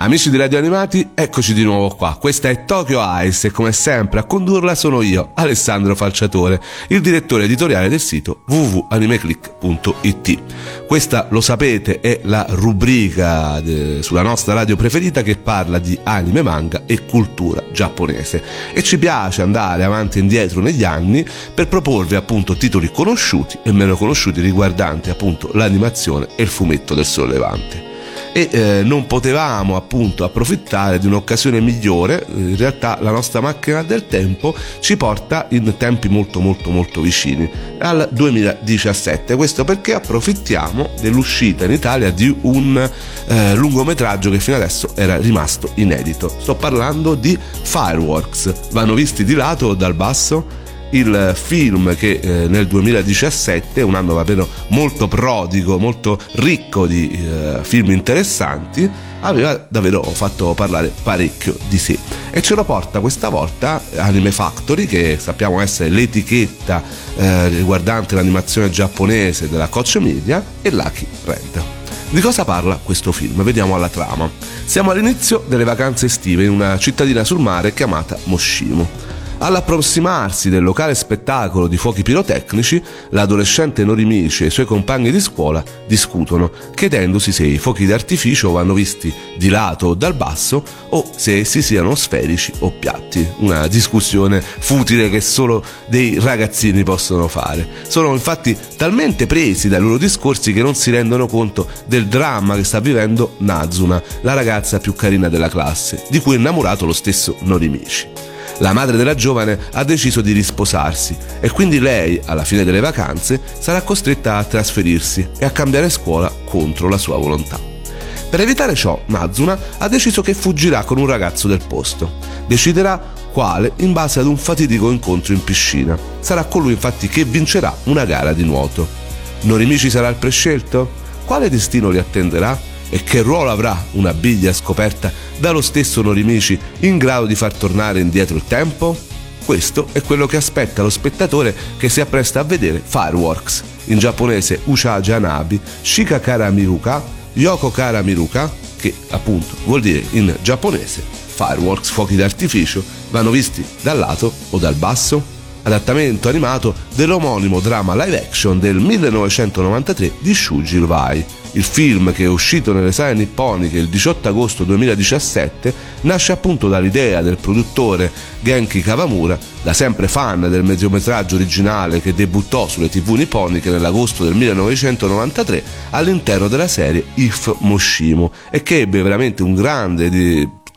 Amici di Radio Animati, eccoci di nuovo qua. Questa è Tokyo Ice e come sempre a condurla sono io, Alessandro Falciatore, il direttore editoriale del sito www.animeclick.it. Questa, lo sapete, è la rubrica de, sulla nostra radio preferita che parla di anime, manga e cultura giapponese. E ci piace andare avanti e indietro negli anni per proporvi appunto titoli conosciuti e meno conosciuti riguardanti appunto l'animazione e il fumetto del sollevante e eh, non potevamo appunto approfittare di un'occasione migliore, in realtà la nostra macchina del tempo ci porta in tempi molto molto molto vicini, al 2017, questo perché approfittiamo dell'uscita in Italia di un eh, lungometraggio che fino adesso era rimasto inedito, sto parlando di Fireworks, vanno visti di lato o dal basso? Il film che eh, nel 2017, un anno davvero molto prodigo, molto ricco di eh, film interessanti, aveva davvero fatto parlare parecchio di sé. E ce lo porta questa volta Anime Factory, che sappiamo essere l'etichetta eh, riguardante l'animazione giapponese della Coach Media, e Lucky Red. Di cosa parla questo film? Vediamo alla trama. Siamo all'inizio delle vacanze estive in una cittadina sul mare chiamata Moshimo. All'approssimarsi del locale spettacolo di fuochi pirotecnici, l'adolescente Norimici e i suoi compagni di scuola discutono, chiedendosi se i fuochi d'artificio vanno visti di lato o dal basso o se essi siano sferici o piatti. Una discussione futile che solo dei ragazzini possono fare. Sono infatti talmente presi dai loro discorsi che non si rendono conto del dramma che sta vivendo Nazuna, la ragazza più carina della classe, di cui è innamorato lo stesso Norimici. La madre della giovane ha deciso di risposarsi e quindi lei, alla fine delle vacanze, sarà costretta a trasferirsi e a cambiare scuola contro la sua volontà. Per evitare ciò, Nazuna ha deciso che fuggirà con un ragazzo del posto. Deciderà quale in base ad un fatidico incontro in piscina. Sarà colui infatti che vincerà una gara di nuoto. Norimici sarà il prescelto? Quale destino li attenderà? E che ruolo avrà una biglia scoperta dallo stesso Norimici in grado di far tornare indietro il tempo? Questo è quello che aspetta lo spettatore che si appresta a vedere Fireworks, in giapponese Ushaja Anabi, Shikakara Miruka, Yoko Kara Miruka, che appunto vuol dire in giapponese Fireworks, fuochi d'artificio, vanno visti dal lato o dal basso? Adattamento animato dell'omonimo drama live action del 1993 di Shuji Vai il film, che è uscito nelle sale nipponiche il 18 agosto 2017, nasce appunto dall'idea del produttore Genki Kawamura, da sempre fan del mediometraggio originale che debuttò sulle tv nipponiche nell'agosto del 1993 all'interno della serie If Moshimo e che ebbe veramente un grande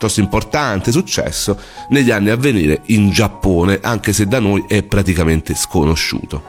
piuttosto importante successo negli anni a venire in Giappone, anche se da noi è praticamente sconosciuto.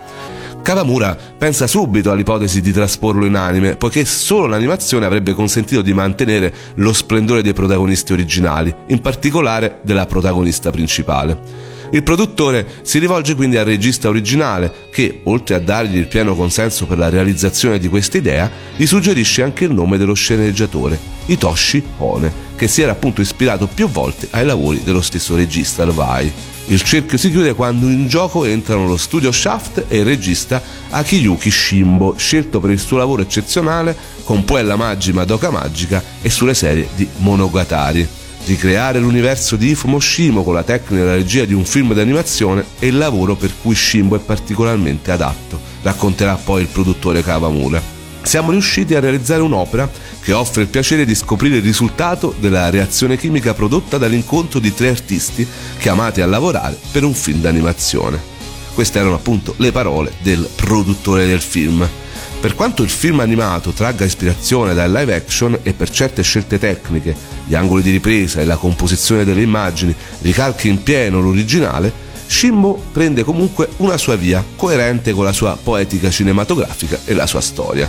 Kawamura pensa subito all'ipotesi di trasporlo in anime, poiché solo l'animazione avrebbe consentito di mantenere lo splendore dei protagonisti originali, in particolare della protagonista principale. Il produttore si rivolge quindi al regista originale che, oltre a dargli il pieno consenso per la realizzazione di questa idea, gli suggerisce anche il nome dello sceneggiatore, Hitoshi Hone, che si era appunto ispirato più volte ai lavori dello stesso regista Vai. Il cerchio si chiude quando in gioco entrano lo studio Shaft e il regista Akiyuki Shimbo, scelto per il suo lavoro eccezionale con Puella Maggi Madoka Magica e sulle serie di Monogatari. Ricreare l'universo di Ifo Moshimo con la tecnica e la regia di un film d'animazione è il lavoro per cui Shimbo è particolarmente adatto, racconterà poi il produttore Kawamura siamo riusciti a realizzare un'opera che offre il piacere di scoprire il risultato della reazione chimica prodotta dall'incontro di tre artisti chiamati a lavorare per un film d'animazione. Queste erano appunto le parole del produttore del film. Per quanto il film animato tragga ispirazione dal live action e per certe scelte tecniche, gli angoli di ripresa e la composizione delle immagini ricalchi in pieno l'originale, Shimbo prende comunque una sua via, coerente con la sua poetica cinematografica e la sua storia.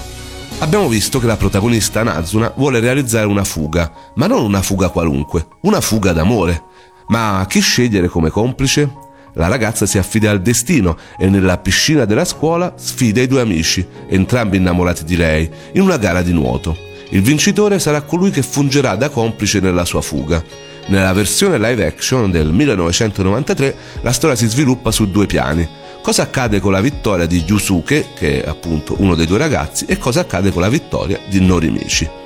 Abbiamo visto che la protagonista Nazuna vuole realizzare una fuga, ma non una fuga qualunque, una fuga d'amore. Ma chi scegliere come complice? La ragazza si affida al destino e nella piscina della scuola sfida i due amici, entrambi innamorati di lei, in una gara di nuoto. Il vincitore sarà colui che fungerà da complice nella sua fuga. Nella versione live action del 1993 la storia si sviluppa su due piani. Cosa accade con la vittoria di Yusuke, che è appunto uno dei due ragazzi, e cosa accade con la vittoria di Norimichi.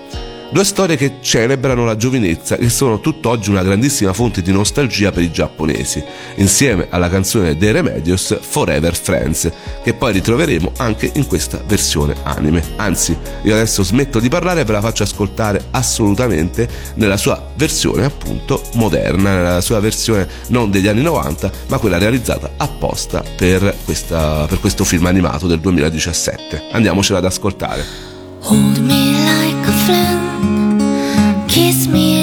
Due storie che celebrano la giovinezza e sono tutt'oggi una grandissima fonte di nostalgia per i giapponesi, insieme alla canzone dei Remedios Forever Friends, che poi ritroveremo anche in questa versione anime. Anzi, io adesso smetto di parlare e ve la faccio ascoltare assolutamente nella sua versione appunto moderna, nella sua versione non degli anni 90, ma quella realizzata apposta per, questa, per questo film animato del 2017. Andiamocela ad ascoltare. Hold me like a friend, kiss me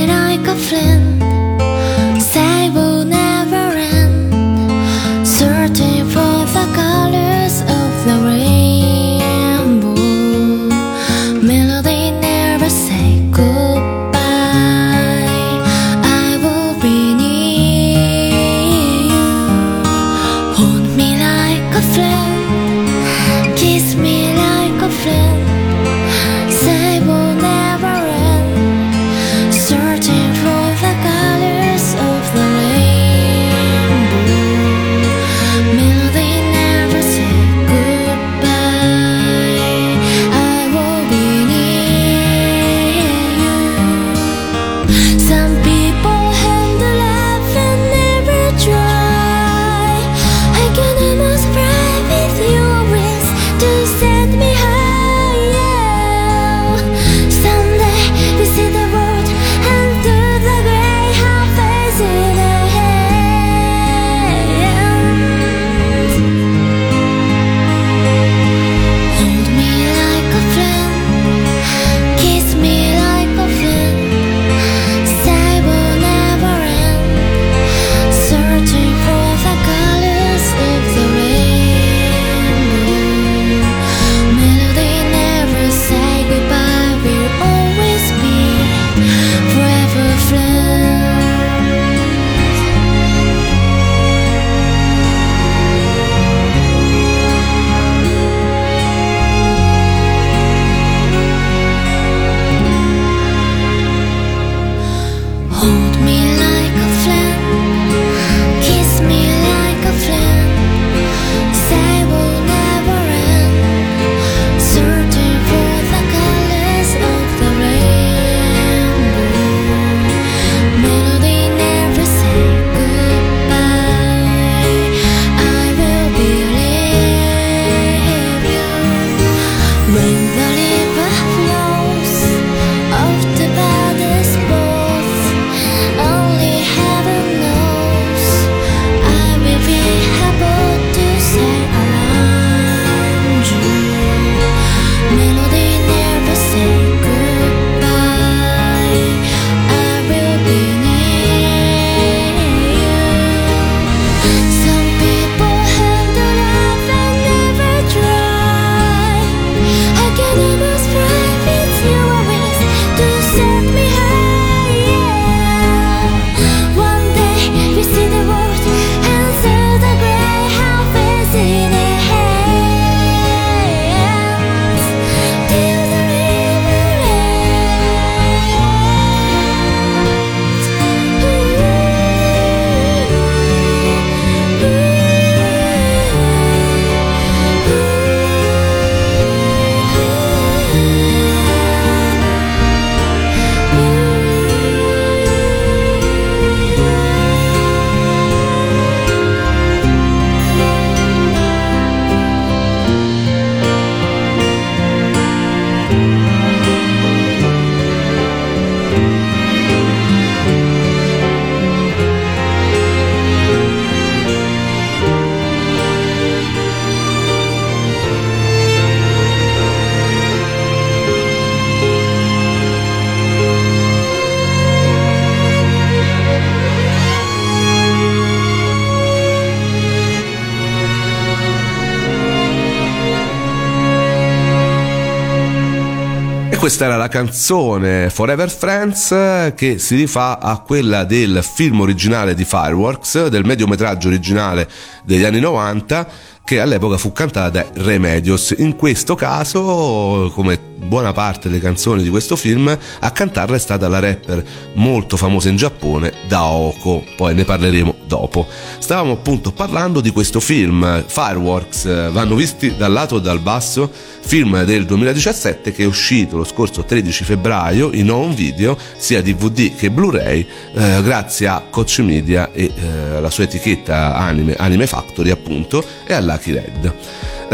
questa era la canzone Forever Friends eh, che si rifà a quella del film originale di Fireworks, del mediometraggio originale degli anni 90 all'epoca fu cantata da Remedios. In questo caso, come buona parte delle canzoni di questo film, a cantarla è stata la rapper molto famosa in Giappone, Daoko, poi ne parleremo dopo. Stavamo appunto parlando di questo film, Fireworks, vanno visti dal lato e dal basso, film del 2017 che è uscito lo scorso 13 febbraio in home video, sia DVD che Blu-ray, eh, grazie a Coach Media e eh, alla sua etichetta Anime, Anime Factory appunto, e a Lucky Red.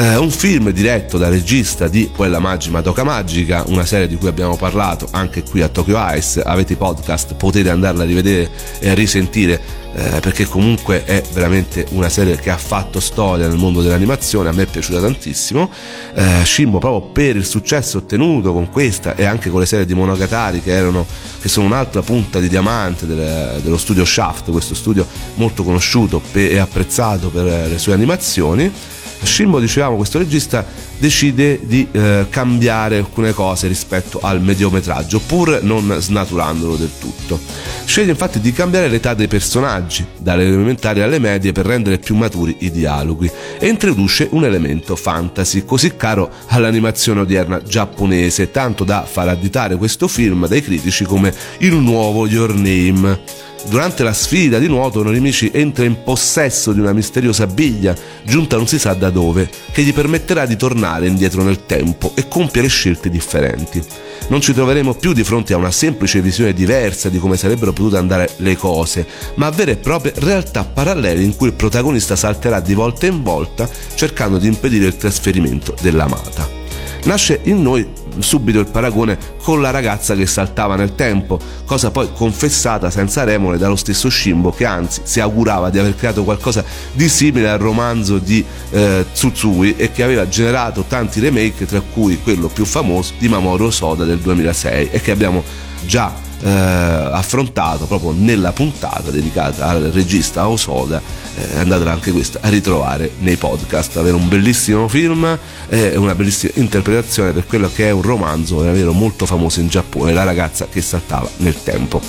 Eh, un film diretto dal regista di Quella Maggi Madoka Magica, una serie di cui abbiamo parlato anche qui a Tokyo Ice. Avete i podcast, potete andarla a rivedere e a risentire eh, perché comunque è veramente una serie che ha fatto storia nel mondo dell'animazione, a me è piaciuta tantissimo. Eh, Shimbo proprio per il successo ottenuto con questa e anche con le serie di Monogatari che, erano, che sono un'altra punta di diamante del, dello studio Shaft, questo studio molto conosciuto e apprezzato per le sue animazioni. Shimbo, dicevamo, questo regista decide di eh, cambiare alcune cose rispetto al mediometraggio, pur non snaturandolo del tutto. Sceglie infatti di cambiare l'età dei personaggi, dalle elementari alle medie, per rendere più maturi i dialoghi, e introduce un elemento fantasy, così caro all'animazione odierna giapponese, tanto da far additare questo film dai critici come il nuovo Your Name. Durante la sfida di nuoto Norimichi entra in possesso di una misteriosa biglia, giunta non si sa da dove, che gli permetterà di tornare indietro nel tempo e compiere scelte differenti. Non ci troveremo più di fronte a una semplice visione diversa di come sarebbero potute andare le cose, ma a vere e proprie realtà parallele in cui il protagonista salterà di volta in volta cercando di impedire il trasferimento dell'amata. Nasce in noi subito il paragone con la ragazza che saltava nel tempo, cosa poi confessata senza remore dallo stesso Shimbo che anzi si augurava di aver creato qualcosa di simile al romanzo di eh, Tsutsui e che aveva generato tanti remake tra cui quello più famoso di Mamoru Soda del 2006 e che abbiamo già eh, affrontato proprio nella puntata dedicata al regista Osoda. Eh, andatela anche questa a ritrovare nei podcast. Avere un bellissimo film e una bellissima interpretazione per quello che è un romanzo davvero molto famoso in Giappone La ragazza che saltava nel tempo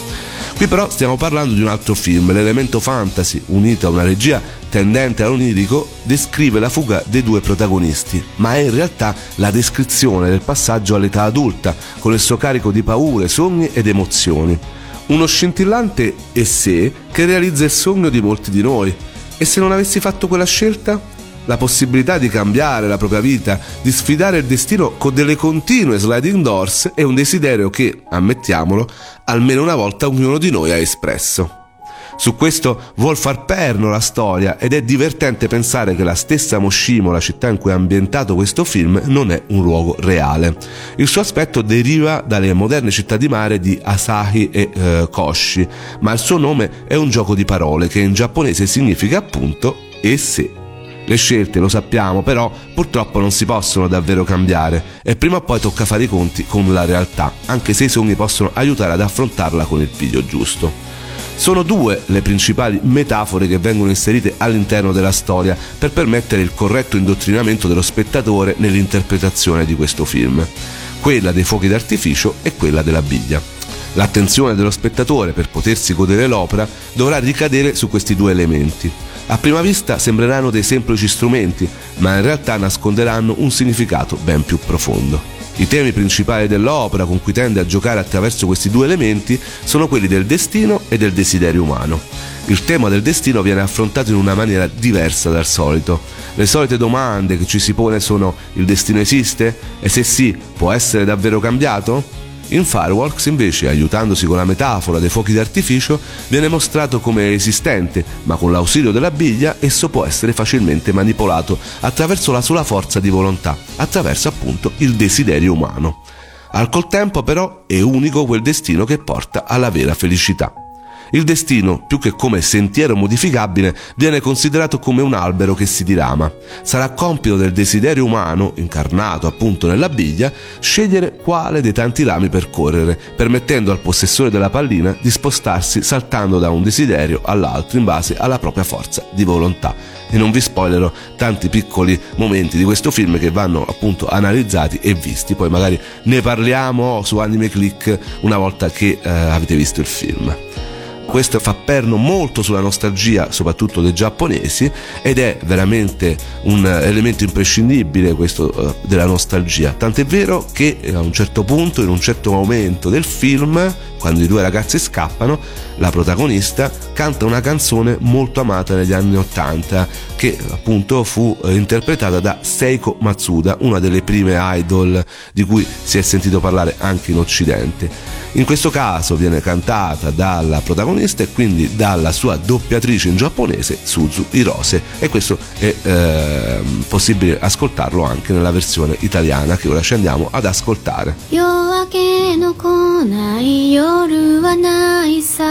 Qui però stiamo parlando di un altro film, l'elemento fantasy unito a una regia tendente all'onirico descrive la fuga dei due protagonisti, ma è in realtà la descrizione del passaggio all'età adulta, con il suo carico di paure, sogni ed emozioni. Uno scintillante e sé che realizza il sogno di molti di noi. E se non avessi fatto quella scelta? La possibilità di cambiare la propria vita, di sfidare il destino con delle continue sliding doors è un desiderio che, ammettiamolo, almeno una volta ognuno di noi ha espresso. Su questo vuol far perno la storia ed è divertente pensare che la stessa Moshimo, la città in cui è ambientato questo film, non è un luogo reale. Il suo aspetto deriva dalle moderne città di mare di Asahi e eh, Koshi, ma il suo nome è un gioco di parole che in giapponese significa appunto e se. Le scelte, lo sappiamo, però purtroppo non si possono davvero cambiare e prima o poi tocca fare i conti con la realtà, anche se i sogni possono aiutare ad affrontarla con il piglio giusto. Sono due le principali metafore che vengono inserite all'interno della storia per permettere il corretto indottrinamento dello spettatore nell'interpretazione di questo film, quella dei fuochi d'artificio e quella della biglia. L'attenzione dello spettatore per potersi godere l'opera dovrà ricadere su questi due elementi. A prima vista sembreranno dei semplici strumenti, ma in realtà nasconderanno un significato ben più profondo. I temi principali dell'opera con cui tende a giocare attraverso questi due elementi sono quelli del destino e del desiderio umano. Il tema del destino viene affrontato in una maniera diversa dal solito. Le solite domande che ci si pone sono il destino esiste? E se sì, può essere davvero cambiato? In Fireworks invece, aiutandosi con la metafora dei fuochi d'artificio, viene mostrato come esistente, ma con l'ausilio della biglia esso può essere facilmente manipolato attraverso la sola forza di volontà, attraverso appunto il desiderio umano. Al col tempo però è unico quel destino che porta alla vera felicità. Il destino, più che come sentiero modificabile, viene considerato come un albero che si dirama. Sarà compito del desiderio umano, incarnato appunto nella biglia, scegliere quale dei tanti rami percorrere, permettendo al possessore della pallina di spostarsi saltando da un desiderio all'altro in base alla propria forza di volontà. E non vi spoilerò tanti piccoli momenti di questo film che vanno appunto analizzati e visti, poi magari ne parliamo su Anime Click una volta che eh, avete visto il film. Questo fa perno molto sulla nostalgia, soprattutto dei giapponesi, ed è veramente un elemento imprescindibile questo eh, della nostalgia. Tant'è vero che a un certo punto, in un certo momento del film, quando i due ragazzi scappano, la protagonista canta una canzone molto amata negli anni Ottanta che appunto fu eh, interpretata da Seiko Matsuda, una delle prime idol di cui si è sentito parlare anche in Occidente. In questo caso viene cantata dalla protagonista e quindi dalla sua doppiatrice in giapponese Suzu Hirose e questo è eh, possibile ascoltarlo anche nella versione italiana che ora ci andiamo ad ascoltare. 夜明けの来ない夜 はないさ。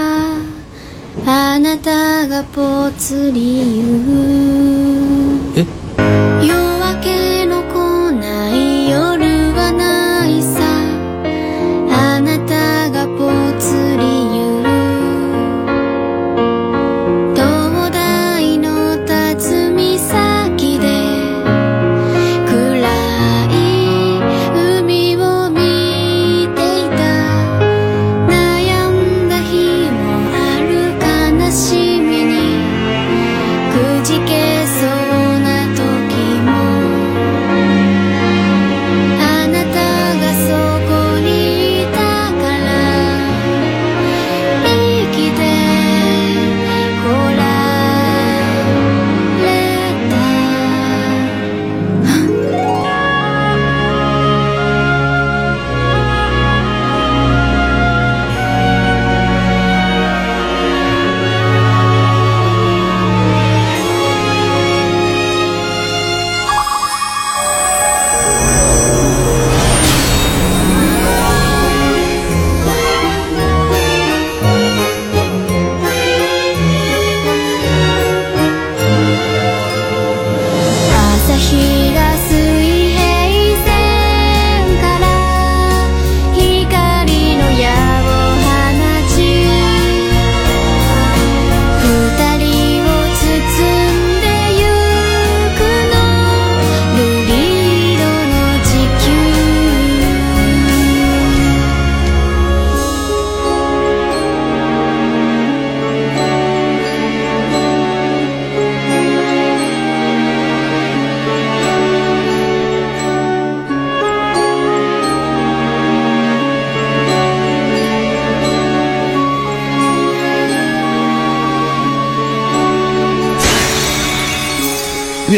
あなたがぽつり言う。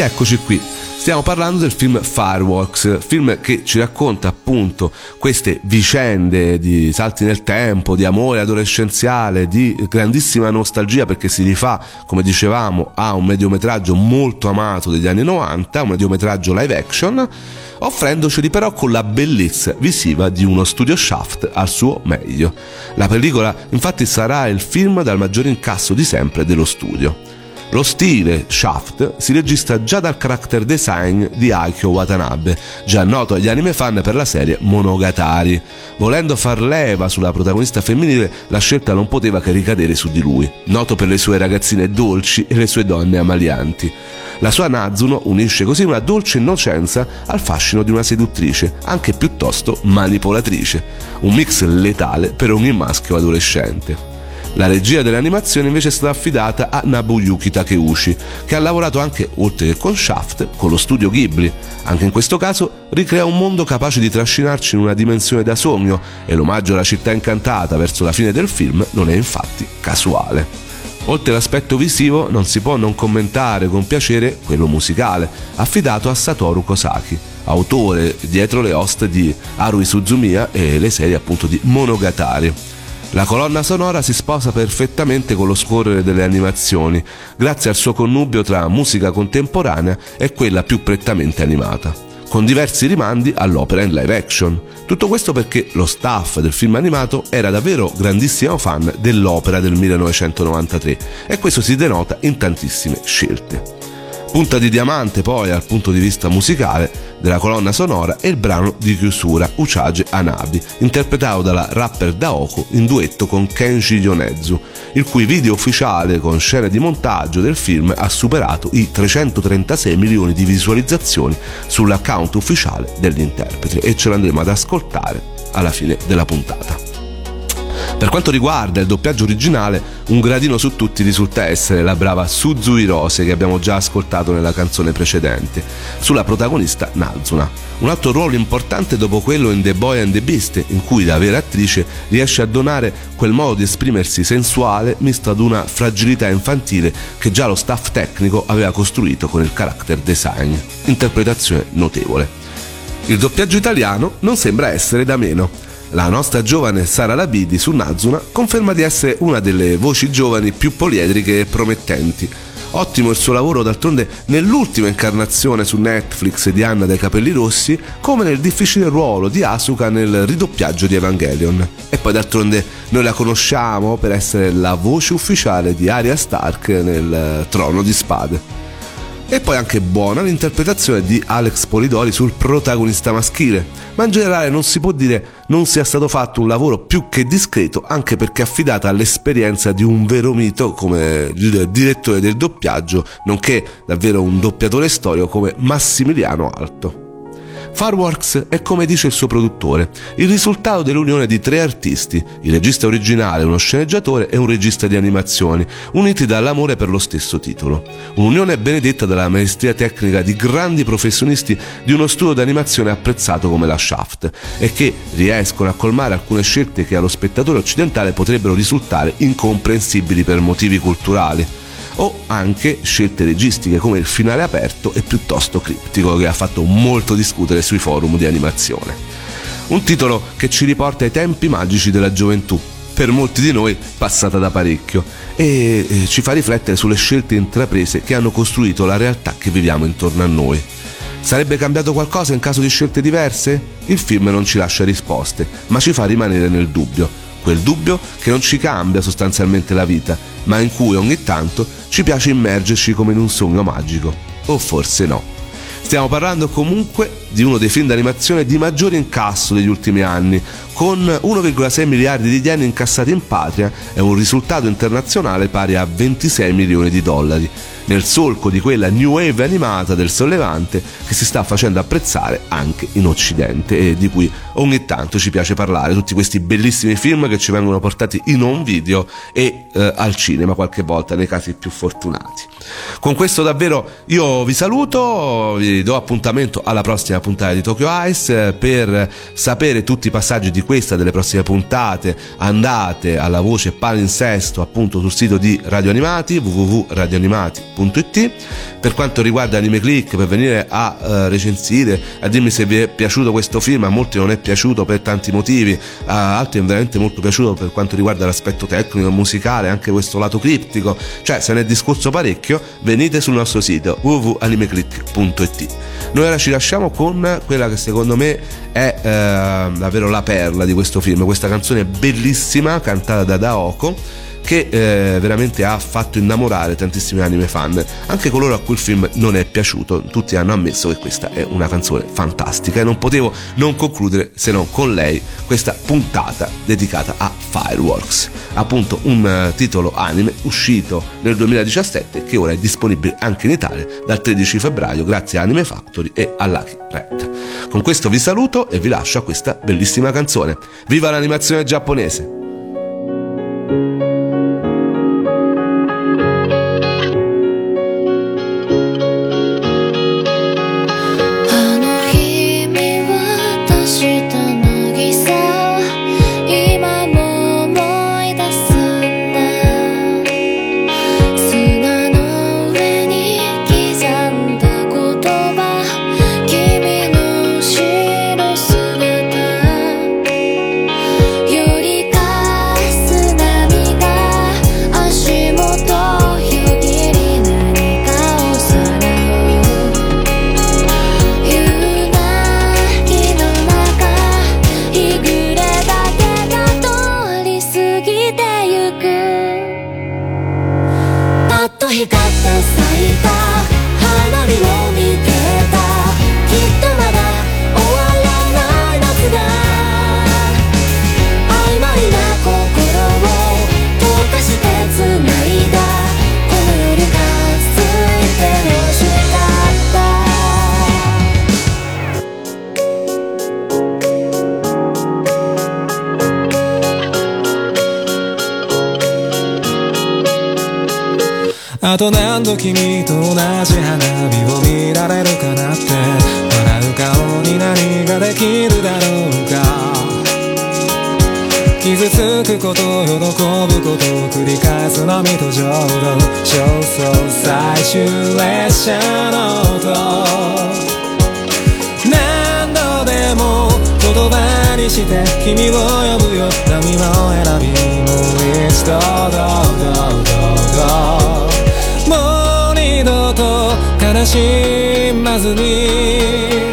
Rieccoci qui. Stiamo parlando del film Fireworks, film che ci racconta appunto queste vicende di salti nel tempo, di amore adolescenziale, di grandissima nostalgia perché si rifà, come dicevamo, a un mediometraggio molto amato degli anni 90, un mediometraggio live action, offrendoceli però con la bellezza visiva di uno studio Shaft al suo meglio. La pellicola infatti sarà il film dal maggiore incasso di sempre dello studio. Lo stile Shaft si registra già dal character design di Akio Watanabe, già noto agli anime fan per la serie Monogatari. Volendo far leva sulla protagonista femminile, la scelta non poteva che ricadere su di lui, noto per le sue ragazzine dolci e le sue donne amalianti. La sua Nazuno unisce così una dolce innocenza al fascino di una seduttrice, anche piuttosto manipolatrice, un mix letale per ogni maschio adolescente. La regia dell'animazione invece è stata affidata a Nabuyuki Takeuchi, che ha lavorato anche, oltre che con Shaft, con lo studio Ghibli. Anche in questo caso ricrea un mondo capace di trascinarci in una dimensione da sogno e l'omaggio alla città incantata verso la fine del film non è infatti casuale. Oltre all'aspetto visivo non si può non commentare con piacere quello musicale, affidato a Satoru Kosaki, autore dietro le host di Harui Suzumiya e le serie appunto di Monogatari. La colonna sonora si sposa perfettamente con lo scorrere delle animazioni, grazie al suo connubio tra musica contemporanea e quella più prettamente animata, con diversi rimandi all'opera in live action. Tutto questo perché lo staff del film animato era davvero grandissimo fan dell'opera del 1993 e questo si denota in tantissime scelte. Punta di diamante poi dal punto di vista musicale della colonna sonora è il brano di chiusura Uchage Anabi, interpretato dalla rapper Daoko in duetto con Kenji Yonezu, il cui video ufficiale con scene di montaggio del film ha superato i 336 milioni di visualizzazioni sull'account ufficiale dell'interprete e ce l'andremo ad ascoltare alla fine della puntata. Per quanto riguarda il doppiaggio originale, un gradino su tutti risulta essere la brava Suzu Hirose che abbiamo già ascoltato nella canzone precedente, sulla protagonista Nazuna. Un altro ruolo importante dopo quello in The Boy and the Beast, in cui la vera attrice riesce a donare quel modo di esprimersi sensuale misto ad una fragilità infantile che già lo staff tecnico aveva costruito con il character design. Interpretazione notevole. Il doppiaggio italiano non sembra essere da meno. La nostra giovane Sara Labidi su Nazuna conferma di essere una delle voci giovani più poliedriche e promettenti. Ottimo il suo lavoro d'altronde nell'ultima incarnazione su Netflix di Anna dai capelli rossi, come nel difficile ruolo di Asuka nel ridoppiaggio di Evangelion. E poi d'altronde noi la conosciamo per essere la voce ufficiale di Arya Stark nel eh, Trono di Spade. E poi anche buona l'interpretazione di Alex Polidori sul protagonista maschile, ma in generale non si può dire non sia stato fatto un lavoro più che discreto anche perché affidata all'esperienza di un vero mito come il direttore del doppiaggio, nonché davvero un doppiatore storico come Massimiliano Alto. Farworks è come dice il suo produttore, il risultato dell'unione di tre artisti, il regista originale, uno sceneggiatore e un regista di animazioni, uniti dall'amore per lo stesso titolo. Un'unione benedetta dalla maestria tecnica di grandi professionisti di uno studio d'animazione apprezzato come la Shaft e che riescono a colmare alcune scelte che allo spettatore occidentale potrebbero risultare incomprensibili per motivi culturali o anche scelte registiche come il finale aperto e piuttosto criptico che ha fatto molto discutere sui forum di animazione. Un titolo che ci riporta ai tempi magici della gioventù, per molti di noi passata da parecchio, e ci fa riflettere sulle scelte intraprese che hanno costruito la realtà che viviamo intorno a noi. Sarebbe cambiato qualcosa in caso di scelte diverse? Il film non ci lascia risposte, ma ci fa rimanere nel dubbio. Quel dubbio che non ci cambia sostanzialmente la vita, ma in cui ogni tanto ci piace immergerci come in un sogno magico. O forse no. Stiamo parlando comunque di uno dei film d'animazione di maggiore incasso degli ultimi anni, con 1,6 miliardi di yen incassati in patria e un risultato internazionale pari a 26 milioni di dollari, nel solco di quella new wave animata del sollevante che si sta facendo apprezzare anche in Occidente e di cui ogni tanto ci piace parlare, tutti questi bellissimi film che ci vengono portati in home video e eh, al cinema qualche volta nei casi più fortunati. Con questo davvero io vi saluto, vi do appuntamento alla prossima puntata di Tokyo Ice. Per sapere tutti i passaggi di questa e delle prossime puntate andate alla voce palinsesto appunto sul sito di Radio Animati www.radioanimati.it per quanto riguarda Anime Click per venire a eh, recensire a dirmi se vi è piaciuto questo film a molti non è piaciuto per tanti motivi a altri è veramente molto piaciuto per quanto riguarda l'aspetto tecnico musicale anche questo lato criptico. Cioè se ne è discorso parecchio venite sul nostro sito www.animeclick.it noi ora ci lasciamo con quella che secondo me è eh, davvero la perla di questo film, questa canzone bellissima cantata da Daoko che eh, veramente ha fatto innamorare tantissimi anime fan, anche coloro a cui il film non è piaciuto, tutti hanno ammesso che questa è una canzone fantastica. E non potevo non concludere se non con lei questa puntata dedicata a Fireworks, appunto un eh, titolo anime uscito nel 2017 che ora è disponibile anche in Italia dal 13 febbraio grazie a Anime Factory e a Lucky Red. Con questo vi saluto e vi lascio a questa bellissima canzone. Viva l'animazione giapponese! あと何度君と同じ花火を見られるかなって。笑う顔に何ができるだろうか。傷つくこと喜ぶことを繰り返すのみと浄土。焦燥最終列車の音。何度でも言葉にして君を呼ぶよ。波の選びもう一度どうどうどうどう二度と悲しまずに